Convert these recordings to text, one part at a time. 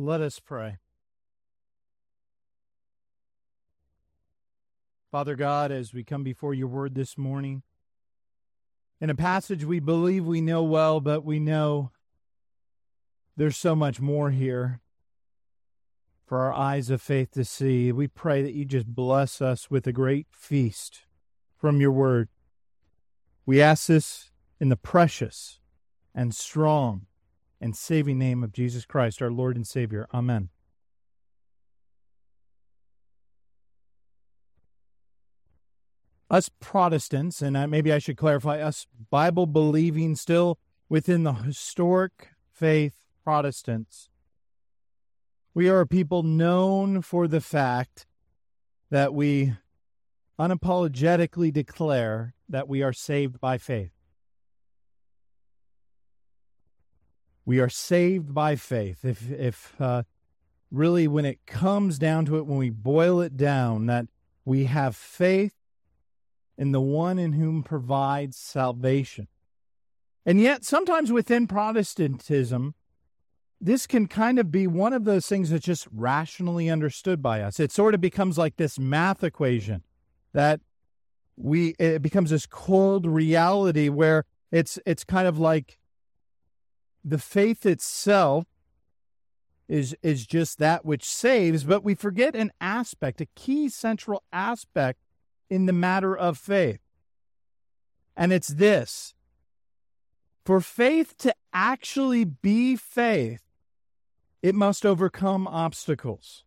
Let us pray. Father God, as we come before your word this morning, in a passage we believe we know well, but we know there's so much more here for our eyes of faith to see. We pray that you just bless us with a great feast from your word. We ask this in the precious and strong and saving name of Jesus Christ, our Lord and Savior. Amen. Us Protestants, and uh, maybe I should clarify, us Bible believing, still within the historic faith Protestants, we are a people known for the fact that we unapologetically declare that we are saved by faith. We are saved by faith. If, if uh, really, when it comes down to it, when we boil it down, that we have faith in the one in whom provides salvation. And yet, sometimes within Protestantism, this can kind of be one of those things that's just rationally understood by us. It sort of becomes like this math equation that we it becomes this cold reality where it's it's kind of like the faith itself is is just that which saves but we forget an aspect a key central aspect in the matter of faith. And it's this. For faith to actually be faith it must overcome obstacles.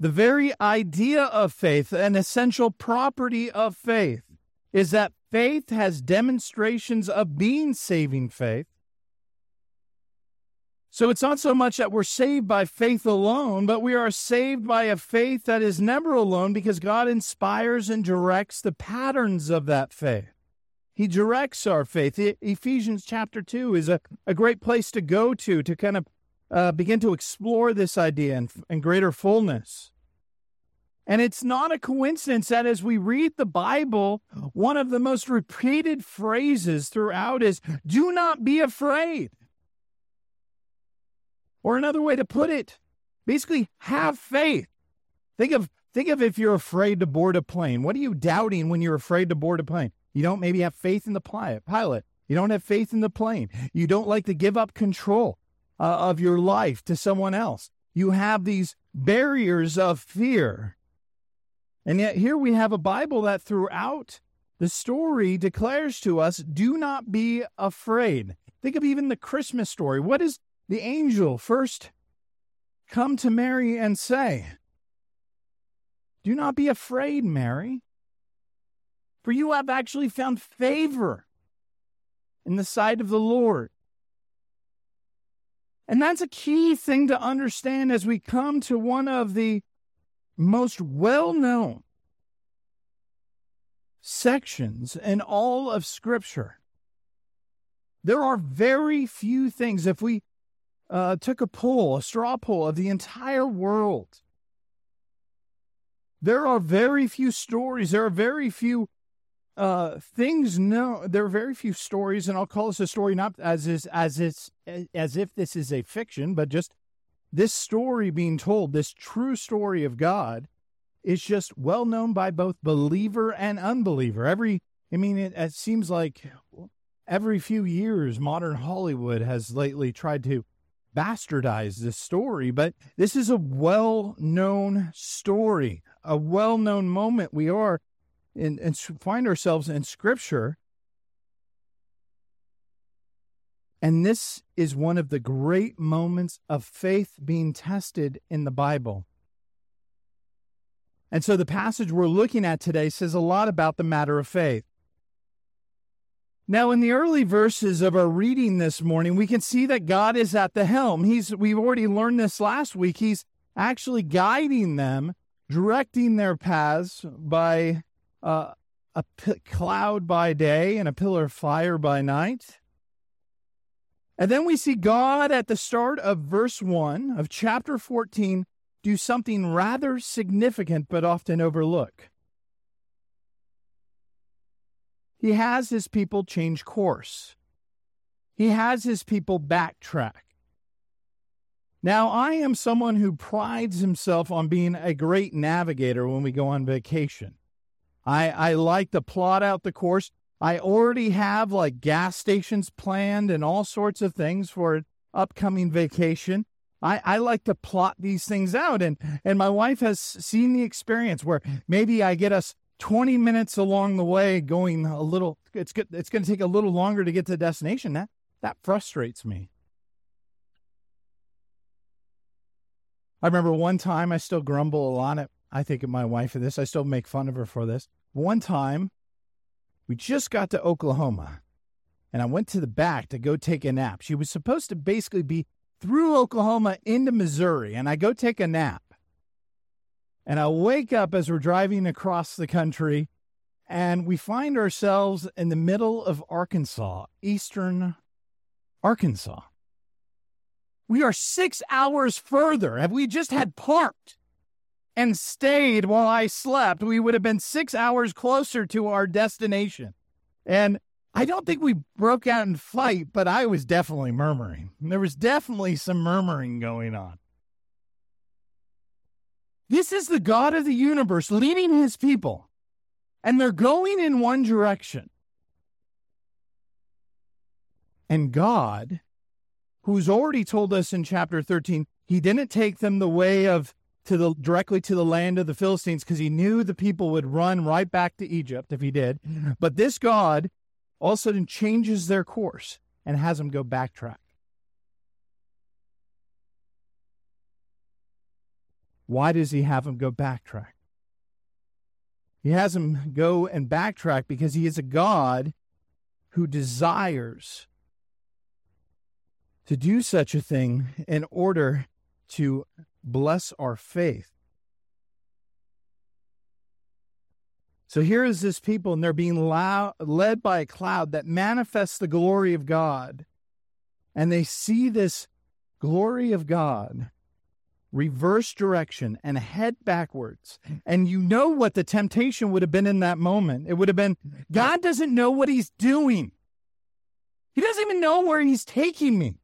The very idea of faith, an essential property of faith, is that faith has demonstrations of being saving faith. So it's not so much that we're saved by faith alone, but we are saved by a faith that is never alone because God inspires and directs the patterns of that faith. He directs our faith. Ephesians chapter 2 is a, a great place to go to to kind of uh, begin to explore this idea in, in greater fullness. And it's not a coincidence that as we read the Bible, one of the most repeated phrases throughout is do not be afraid. Or another way to put it, basically have faith. Think of think of if you're afraid to board a plane. What are you doubting when you're afraid to board a plane? You don't maybe have faith in the pilot. You don't have faith in the plane. You don't like to give up control uh, of your life to someone else. You have these barriers of fear and yet, here we have a Bible that throughout the story declares to us do not be afraid. Think of even the Christmas story. What does the angel first come to Mary and say? Do not be afraid, Mary, for you have actually found favor in the sight of the Lord. And that's a key thing to understand as we come to one of the most well known sections in all of Scripture. There are very few things, if we uh, took a poll, a straw poll of the entire world, there are very few stories, there are very few uh, things no there are very few stories and i'll call this a story not as is as it's as if this is a fiction but just this story being told, this true story of God, is just well known by both believer and unbeliever. Every, I mean, it, it seems like every few years, modern Hollywood has lately tried to bastardize this story, but this is a well known story, a well known moment. We are and find ourselves in Scripture And this is one of the great moments of faith being tested in the Bible. And so the passage we're looking at today says a lot about the matter of faith. Now, in the early verses of our reading this morning, we can see that God is at the helm. He's, we've already learned this last week. He's actually guiding them, directing their paths by uh, a p- cloud by day and a pillar of fire by night. And then we see God at the start of verse 1 of chapter 14 do something rather significant but often overlooked. He has his people change course. He has his people backtrack. Now, I am someone who prides himself on being a great navigator when we go on vacation. I, I like to plot out the course. I already have like gas stations planned and all sorts of things for upcoming vacation. I, I like to plot these things out and and my wife has seen the experience where maybe I get us 20 minutes along the way going a little it's good it's going to take a little longer to get to the destination that that frustrates me I remember one time I still grumble a lot at I think of my wife for this. I still make fun of her for this. One time we just got to Oklahoma and I went to the back to go take a nap. She was supposed to basically be through Oklahoma into Missouri and I go take a nap. And I wake up as we're driving across the country and we find ourselves in the middle of Arkansas, eastern Arkansas. We are six hours further. Have we just had parked and stayed while I slept, we would have been six hours closer to our destination. And I don't think we broke out in fight, but I was definitely murmuring. There was definitely some murmuring going on. This is the God of the universe leading his people, and they're going in one direction. And God who's already told us in chapter 13 he didn't take them the way of to the directly to the land of the Philistines because he knew the people would run right back to Egypt if he did. But this God all of a sudden changes their course and has them go backtrack. Why does he have them go backtrack? He has them go and backtrack because he is a God who desires to do such a thing in order to bless our faith. So here is this people, and they're being led by a cloud that manifests the glory of God. And they see this glory of God reverse direction and head backwards. And you know what the temptation would have been in that moment. It would have been God doesn't know what he's doing, he doesn't even know where he's taking me.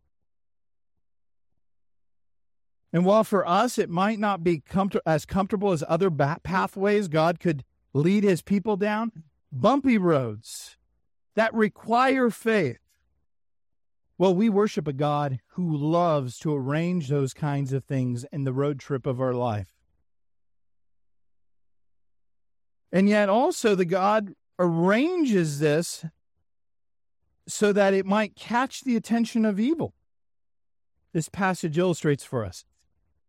And while for us it might not be as comfortable as other pathways God could lead his people down, bumpy roads that require faith. Well, we worship a God who loves to arrange those kinds of things in the road trip of our life. And yet, also, the God arranges this so that it might catch the attention of evil. This passage illustrates for us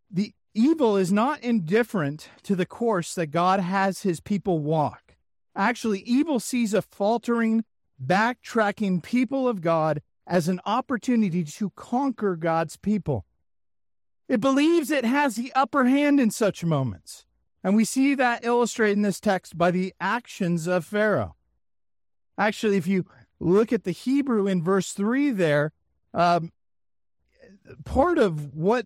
the evil is not indifferent to the course that God has his people walk. Actually, evil sees a faltering, backtracking people of God as an opportunity to conquer God's people. It believes it has the upper hand in such moments. And we see that illustrated in this text by the actions of Pharaoh. Actually, if you look at the Hebrew in verse 3 there, um, part of what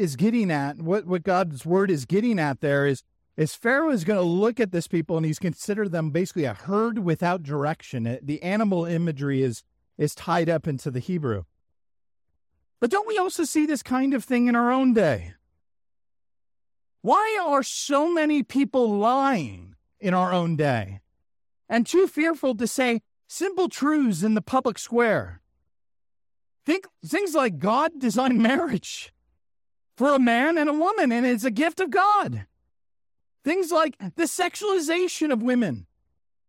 is getting at, what, what God's word is getting at there is, is Pharaoh is going to look at this people and he's considered them basically a herd without direction. The animal imagery is, is tied up into the Hebrew. But don't we also see this kind of thing in our own day? Why are so many people lying in our own day and too fearful to say simple truths in the public square? Think things like God designed marriage for a man and a woman, and it's a gift of God. Things like the sexualization of women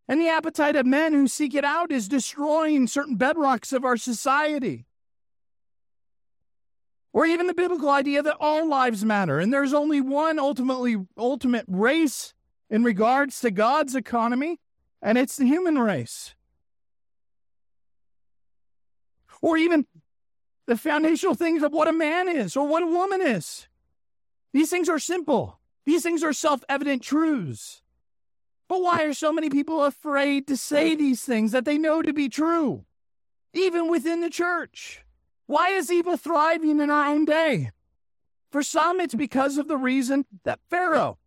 and the appetite of men who seek it out is destroying certain bedrocks of our society. Or even the biblical idea that all lives matter and there's only one ultimately ultimate race in regards to God's economy, and it's the human race. Or even the foundational things of what a man is or what a woman is. These things are simple, these things are self evident truths. But why are so many people afraid to say these things that they know to be true, even within the church? Why is evil thriving in our own day? For some, it's because of the reason that Pharaoh,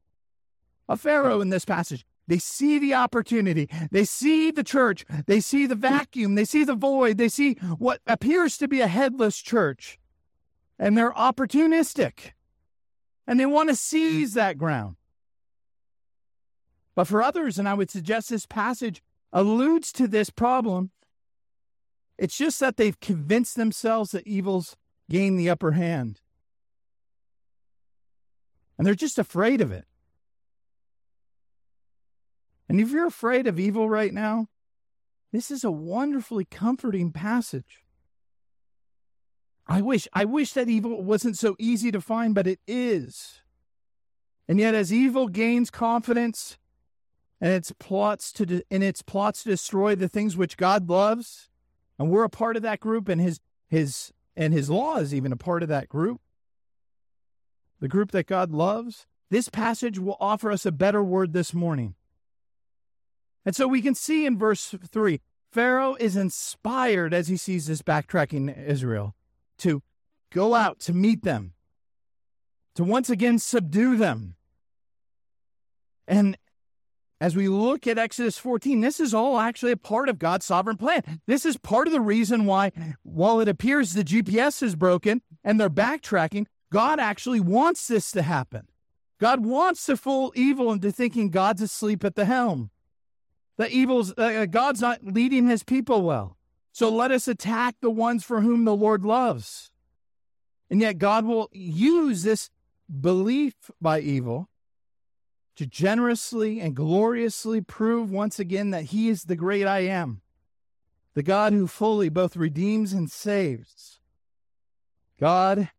a Pharaoh in this passage, they see the opportunity. They see the church. They see the vacuum. They see the void. They see what appears to be a headless church. and they're opportunistic and they want to seize that ground. But for others, and I would suggest this passage alludes to this problem, it's just that they've convinced themselves that evil's gained the upper hand. And they're just afraid of it. And if you're afraid of evil right now, this is a wonderfully comforting passage. I wish I wish that evil wasn't so easy to find, but it is. And yet as evil gains confidence and its plots to de- in its plots to destroy the things which God loves, and we're a part of that group and his his and his law is even a part of that group. The group that God loves. This passage will offer us a better word this morning. And so we can see in verse 3 Pharaoh is inspired as he sees this backtracking Israel to go out to meet them, to once again subdue them. And as we look at Exodus 14, this is all actually a part of God's sovereign plan. This is part of the reason why, while it appears the GPS is broken and they're backtracking, God actually wants this to happen. God wants to fool evil into thinking God's asleep at the helm. That evil's uh, God's not leading his people well. So let us attack the ones for whom the Lord loves. And yet God will use this belief by evil to generously and gloriously prove once again that he is the great I am, the God who fully both redeems and saves. God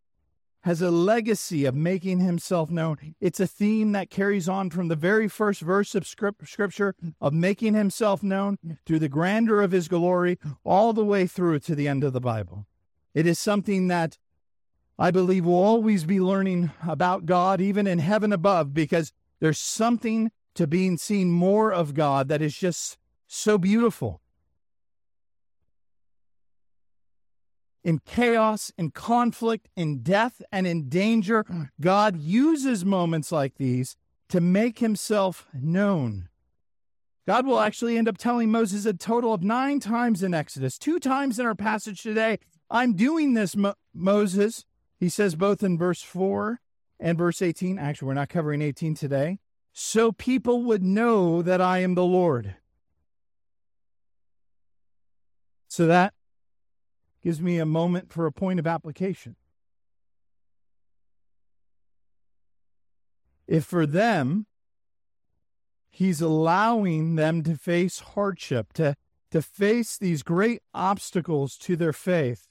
has a legacy of making himself known. It's a theme that carries on from the very first verse of scripture of making himself known through the grandeur of his glory all the way through to the end of the Bible. It is something that I believe we'll always be learning about God, even in heaven above, because there's something to being seen more of God that is just so beautiful. In chaos, in conflict, in death, and in danger, God uses moments like these to make himself known. God will actually end up telling Moses a total of nine times in Exodus, two times in our passage today. I'm doing this, Mo- Moses. He says both in verse 4 and verse 18. Actually, we're not covering 18 today. So people would know that I am the Lord. So that gives me a moment for a point of application. If for them, he's allowing them to face hardship, to, to face these great obstacles to their faith,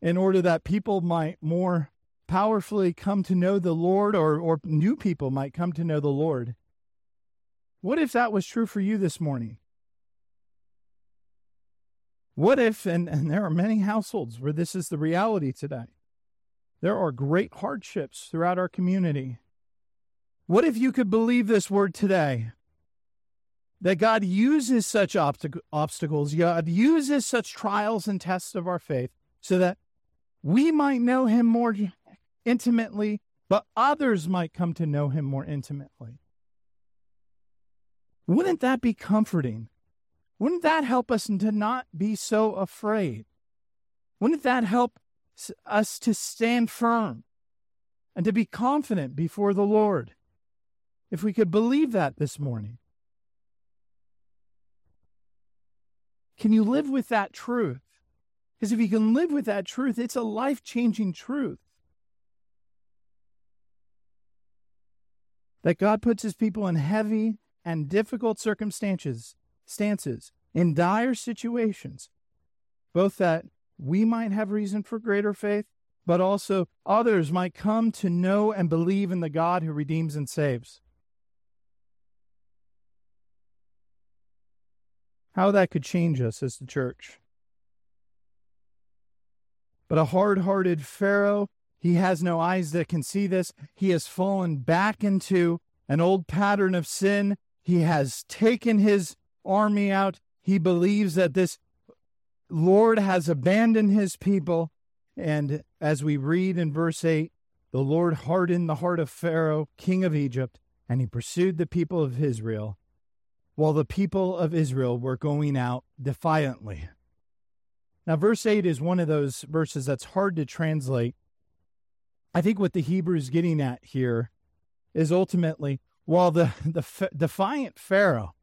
in order that people might more powerfully come to know the Lord, or, or new people might come to know the Lord. What if that was true for you this morning? What if, and, and there are many households where this is the reality today, there are great hardships throughout our community. What if you could believe this word today? That God uses such obstac- obstacles, God uses such trials and tests of our faith so that we might know Him more intimately, but others might come to know Him more intimately. Wouldn't that be comforting? Wouldn't that help us to not be so afraid? Wouldn't that help us to stand firm and to be confident before the Lord? If we could believe that this morning. Can you live with that truth? Because if you can live with that truth, it's a life changing truth. That God puts his people in heavy and difficult circumstances stances in dire situations, both that we might have reason for greater faith, but also others might come to know and believe in the God who redeems and saves. How that could change us as the church. But a hard hearted Pharaoh, he has no eyes that can see this. He has fallen back into an old pattern of sin. He has taken his army out. He believes that this Lord has abandoned his people. And as we read in verse 8, the Lord hardened the heart of Pharaoh, king of Egypt, and he pursued the people of Israel, while the people of Israel were going out defiantly. Now, verse 8 is one of those verses that's hard to translate I think what the Hebrew is getting at here is ultimately while the, the defiant Pharaoh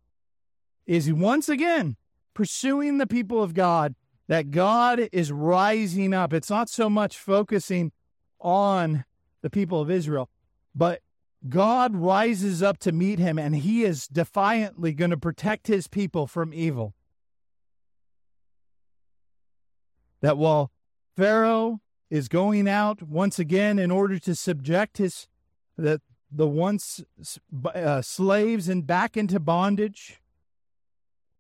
is once again pursuing the people of God, that God is rising up. It's not so much focusing on the people of Israel, but God rises up to meet him, and he is defiantly going to protect his people from evil. That while Pharaoh is going out once again in order to subject his the the once uh, slaves and back into bondage,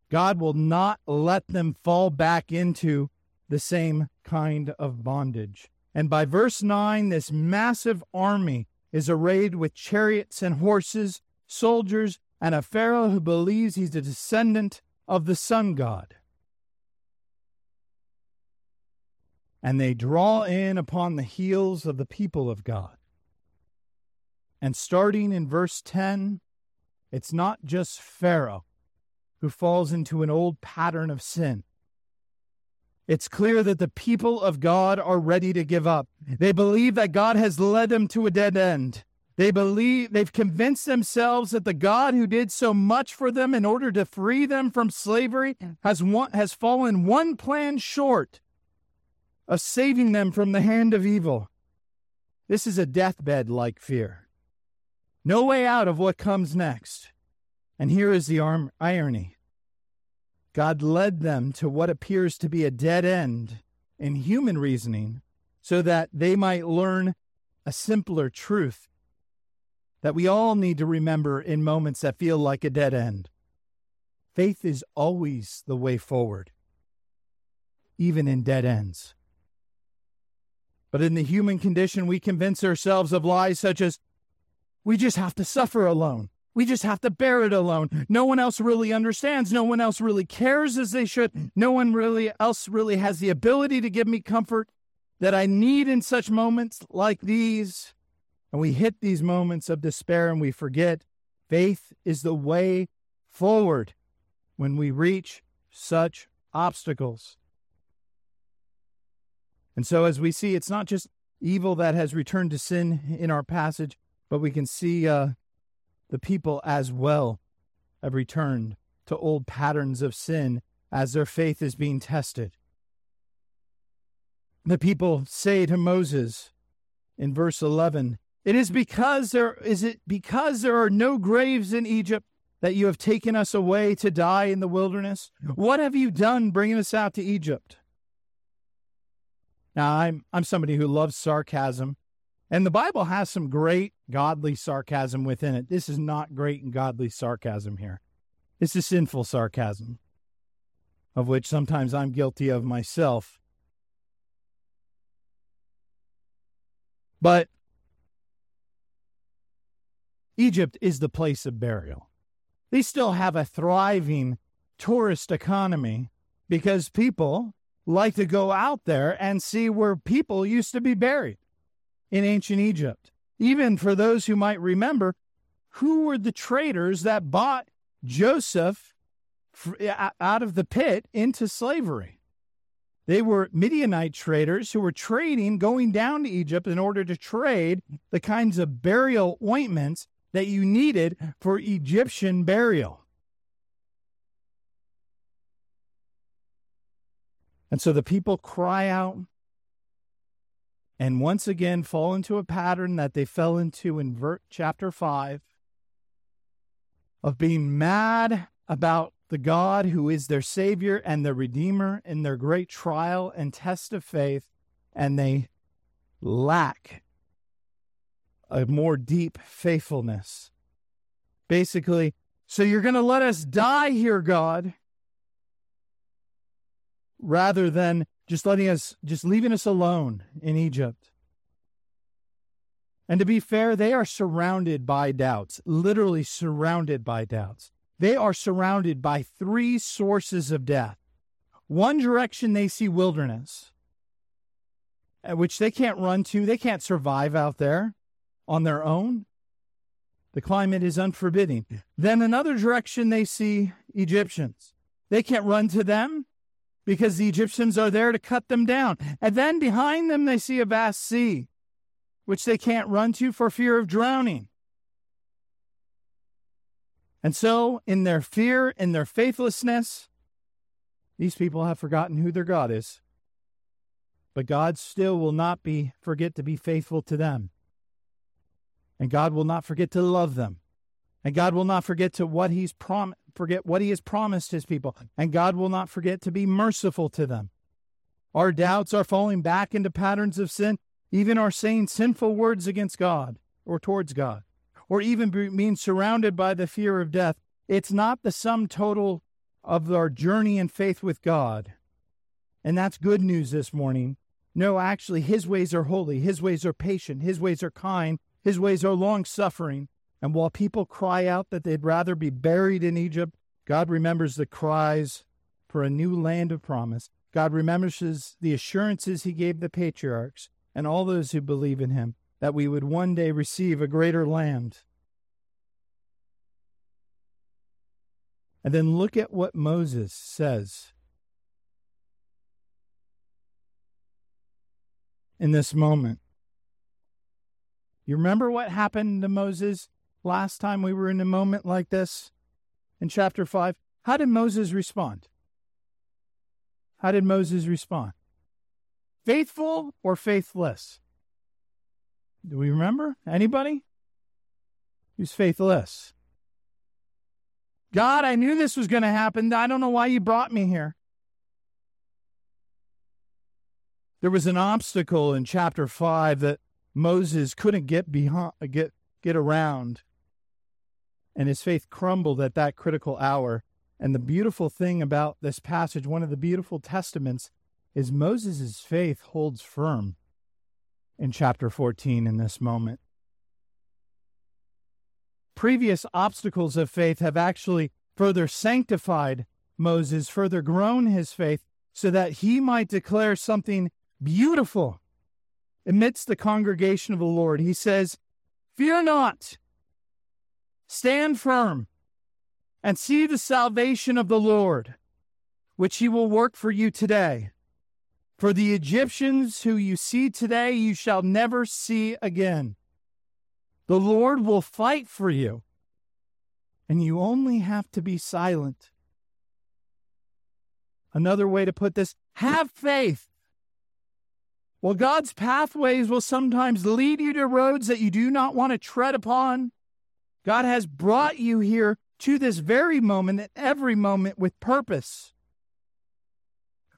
God will not let them fall back into the same kind of bondage. And by verse 9, this massive army is arrayed with chariots and horses, soldiers, and a Pharaoh who believes he's a descendant of the sun god. And they draw in upon the heels of the people of God. And starting in verse 10, it's not just Pharaoh who falls into an old pattern of sin. It's clear that the people of God are ready to give up. They believe that God has led them to a dead end. They believe they've convinced themselves that the God who did so much for them in order to free them from slavery has one, has fallen one plan short of saving them from the hand of evil. This is a deathbed like fear. No way out of what comes next. And here is the arm- irony God led them to what appears to be a dead end in human reasoning so that they might learn a simpler truth that we all need to remember in moments that feel like a dead end. Faith is always the way forward, even in dead ends. But in the human condition, we convince ourselves of lies such as, we just have to suffer alone. We just have to bear it alone. No one else really understands. No one else really cares as they should. No one really else really has the ability to give me comfort that I need in such moments like these. And we hit these moments of despair and we forget faith is the way forward when we reach such obstacles. And so, as we see, it's not just evil that has returned to sin in our passage, but we can see uh, the people as well have returned to old patterns of sin as their faith is being tested. The people say to Moses in verse 11, It is because there is it because there are no graves in Egypt that you have taken us away to die in the wilderness? What have you done bringing us out to Egypt? Now, I'm, I'm somebody who loves sarcasm, and the Bible has some great godly sarcasm within it. This is not great and godly sarcasm here. This is sinful sarcasm, of which sometimes I'm guilty of myself. But Egypt is the place of burial. They still have a thriving tourist economy because people like to go out there and see where people used to be buried in ancient Egypt. Even for those who might remember, who were the traders that bought Joseph out of the pit into slavery? They were Midianite traders who were trading, going down to Egypt in order to trade the kinds of burial ointments that you needed for Egyptian burial. And so the people cry out and once again fall into a pattern that they fell into in chapter 5 of being mad about the God who is their Savior and their Redeemer in their great trial and test of faith, and they lack a more deep faithfulness. Basically, so you're going to let us die here, God rather than just letting us, just leaving us alone in Egypt. And to be fair, they are surrounded by doubts, literally surrounded by doubts. They are surrounded by three sources of death. One direction they see wilderness, which they can't run to, they can't survive out there on their own. The climate is unforbidding. Then another direction they see Egyptians. They can't run to them because the Egyptians are there to cut them down. And then behind them, they see a vast sea, which they can't run to for fear of drowning. And so, in their fear, in their faithlessness, these people have forgotten who their God is. But God still will not be forget to be faithful to them. And God will not forget to love them. And God will not forget to what he's prom- forget what he has promised his people. And God will not forget to be merciful to them. Our doubts are falling back into patterns of sin, even our saying sinful words against God or towards God, or even being surrounded by the fear of death. It's not the sum total of our journey in faith with God. And that's good news this morning. No, actually, his ways are holy, his ways are patient, his ways are kind, his ways are long suffering. And while people cry out that they'd rather be buried in Egypt, God remembers the cries for a new land of promise. God remembers the assurances he gave the patriarchs and all those who believe in him that we would one day receive a greater land. And then look at what Moses says in this moment. You remember what happened to Moses last time we were in a moment like this in chapter 5? How did Moses respond? How did Moses respond? Faithful or faithless? Do we remember? Anybody? He's faithless. God, I knew this was going to happen. I don't know why you brought me here. There was an obstacle in chapter 5 that Moses couldn't get behind, get get around. And his faith crumbled at that critical hour. And the beautiful thing about this passage, one of the beautiful testaments, is Moses' faith holds firm in chapter 14 in this moment. Previous obstacles of faith have actually further sanctified Moses, further grown his faith, so that he might declare something beautiful amidst the congregation of the Lord. He says, Fear not, stand firm, and see the salvation of the Lord, which he will work for you today. For the Egyptians who you see today, you shall never see again. The Lord will fight for you, and you only have to be silent. Another way to put this have faith well, God's pathways will sometimes lead you to roads that you do not want to tread upon. God has brought you here to this very moment at every moment with purpose.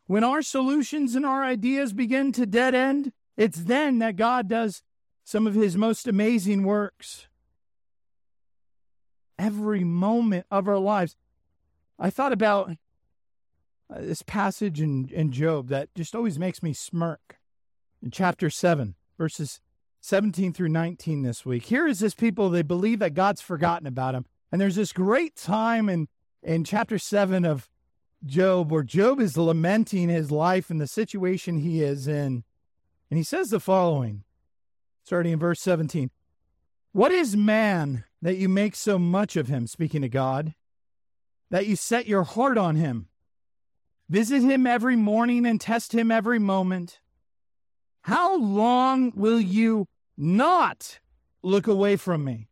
When our solutions and our ideas begin to dead end, it's then that God does some of his most amazing works. Every moment of our lives. I thought about uh, this passage in, in Job that just always makes me smirk in chapter 7, verses 17 through 19 this week. Here is this people, they believe that God's forgotten about them. And there's this great time in, in chapter 7 of Job where Job is lamenting his life and the situation he is in. And he says the following, starting in verse 17 What is man that you make so much of him, speaking to God, that you set your heart on him? Visit him every morning and test him every moment. How long will you not look away from me,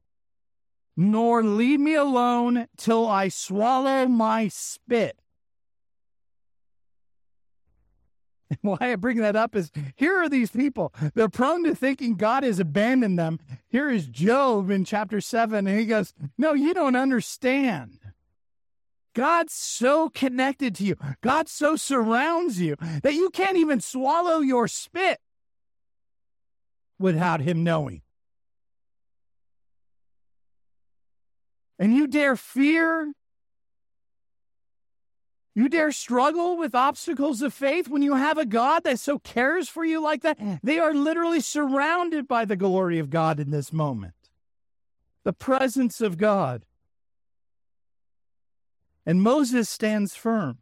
nor leave me alone till I swallow my spit? And why I bring that up is here are these people. They're prone to thinking God has abandoned them. Here is Job in chapter 7, and he goes, No, you don't understand. God's so connected to you, God so surrounds you that you can't even swallow your spit without him knowing. And you dare fear? You dare struggle with obstacles of faith when you have a God that so cares for you like that? They are literally surrounded by the glory of God in this moment, the presence of God. And Moses stands firm.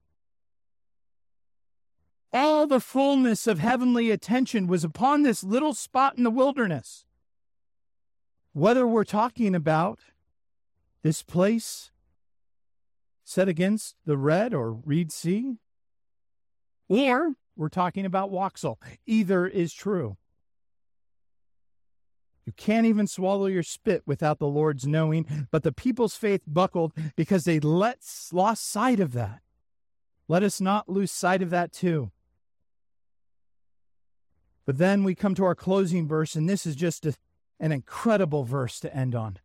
All the fullness of heavenly attention was upon this little spot in the wilderness. Whether we're talking about this place set against the Red or Reed Sea, or we're talking about Waxhaw, either is true. You can't even swallow your spit without the Lord's knowing. But the people's faith buckled because they let, lost sight of that. Let us not lose sight of that too. But then we come to our closing verse, and this is just a, an incredible verse to end on.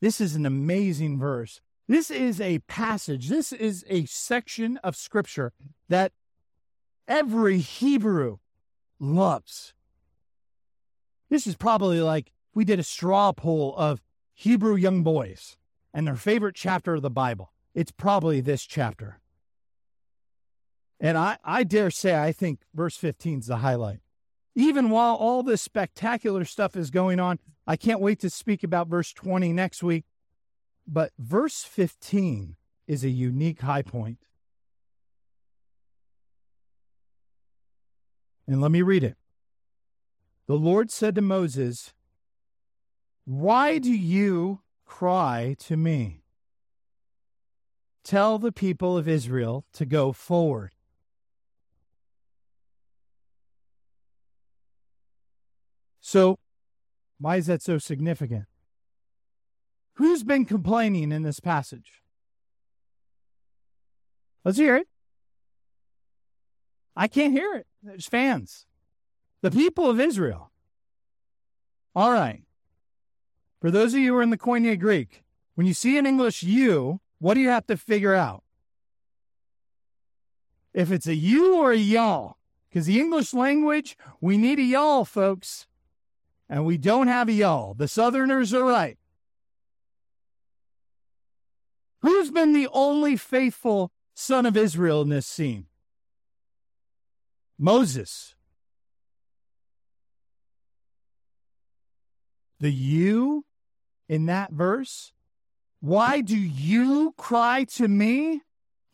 This is an amazing verse. This is a passage, this is a section of scripture that every Hebrew loves. This is probably like we did a straw poll of Hebrew young boys and their favorite chapter of the Bible. It's probably this chapter. And I, I dare say, I think verse 15 is the highlight even while all this spectacular stuff is going on, I can't wait to speak about verse 20 next week. But verse 15 is a unique high point. And let me read it. The Lord said to Moses, Why do you cry to me? Tell the people of Israel to go forward. So, why is that so significant? Who's been complaining in this passage? Let's hear it. I can't hear it. There's fans. The people of Israel. All right. For those of you who are in the Koine Greek, when you see an English you, what do you have to figure out? If it's a you or a y'all, because the English language, we need a y'all, folks and we don't have y'all. The Southerners are right. Who's been the only faithful son of Israel in this scene? Moses. The you in that verse. Why do you cry to me?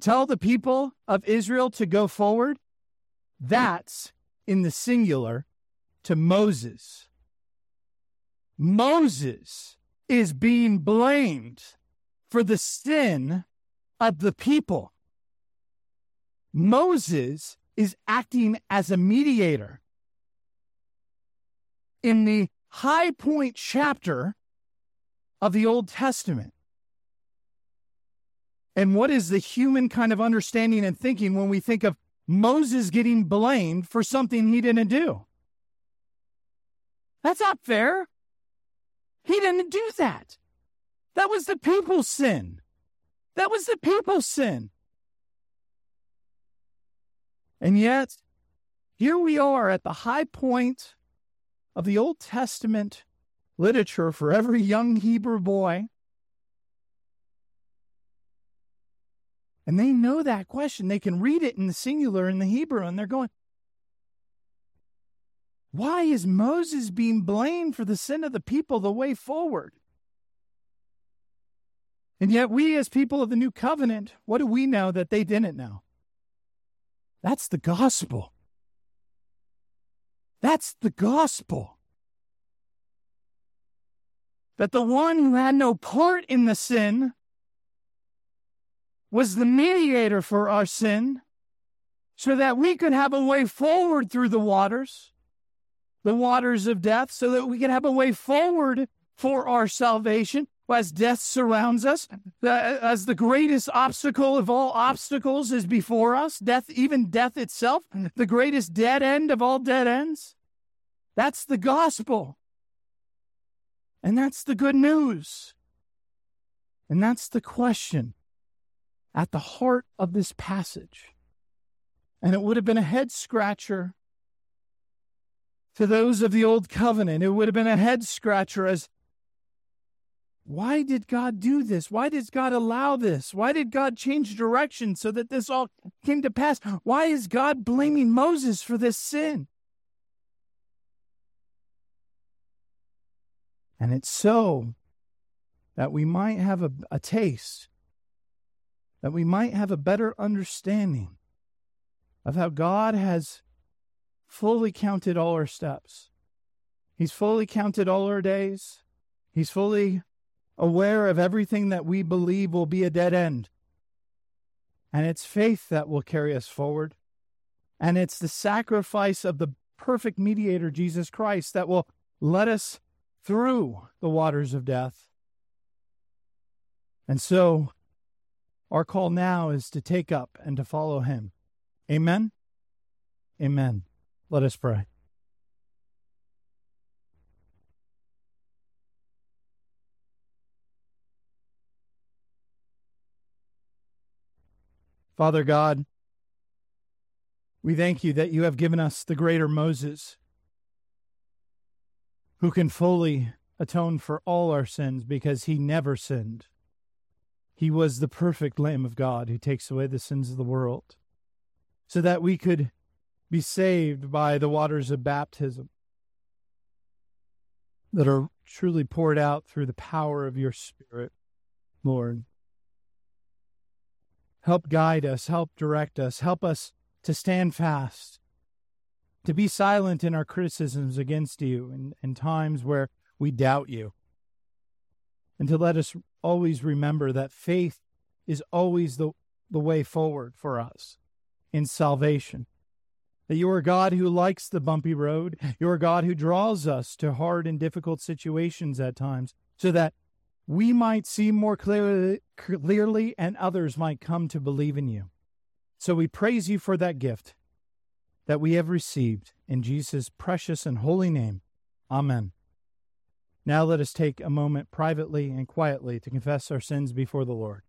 Tell the people of Israel to go forward. That's in the singular to Moses. Moses is being blamed for the sin of the people. Moses is acting as a mediator. In the high point chapter of the Old Testament. And what is the human kind of understanding and thinking when we think of Moses getting blamed for something he didn't do? That's not fair. He didn't do that. That was the people's sin. That was the people's sin. And yet, here we are at the high point of the Old Testament literature for every young Hebrew boy. And they know that question. They can read it in the singular in the Hebrew, and they're going, why is Moses being blamed for the sin of the people the way forward? And yet, we as people of the new covenant, what do we know that they didn't know? That's the gospel. That's the gospel. That the one who had no part in the sin was the mediator for our sin so that we could have a way forward through the waters the waters of death so that we can have a way forward for our salvation as death surrounds us, as the greatest obstacle of all obstacles is before us, death, even death itself, the greatest dead end of all dead ends. That's the gospel. And that's the good news. And that's the question at the heart of this passage. And it would have been a head scratcher to those of the old covenant, it would have been a head scratcher as why did God do this? Why did God allow this? Why did God change direction so that this all came to pass? Why is God blaming Moses for this sin? And it's so that we might have a, a taste, that we might have a better understanding of how God has fully counted all our steps. He's fully counted all our days. He's fully aware of everything that we believe will be a dead end. And it's faith that will carry us forward. And it's the sacrifice of the perfect mediator, Jesus Christ, that will let us through the waters of death. And so, our call now is to take up and to follow him. Amen. Amen. Let us pray. Father God, we thank you that you have given us the greater Moses who can fully atone for all our sins because he never sinned. He was the perfect Lamb of God who takes away the sins of the world so that we could be saved by the waters of baptism that are truly poured out through the power of your Spirit, Lord. Help guide us, help direct us, help us to stand fast, to be silent in our criticisms against you in, in times where we doubt you, and to let us always remember that faith is always the, the way forward for us in salvation. That you are God who likes the bumpy road. You are God who draws us to hard and difficult situations at times so that we might see more clearly, clearly and others might come to believe in you. So we praise you for that gift that we have received in Jesus' precious and holy name. Amen. Now let us take a moment privately and quietly to confess our sins before the Lord.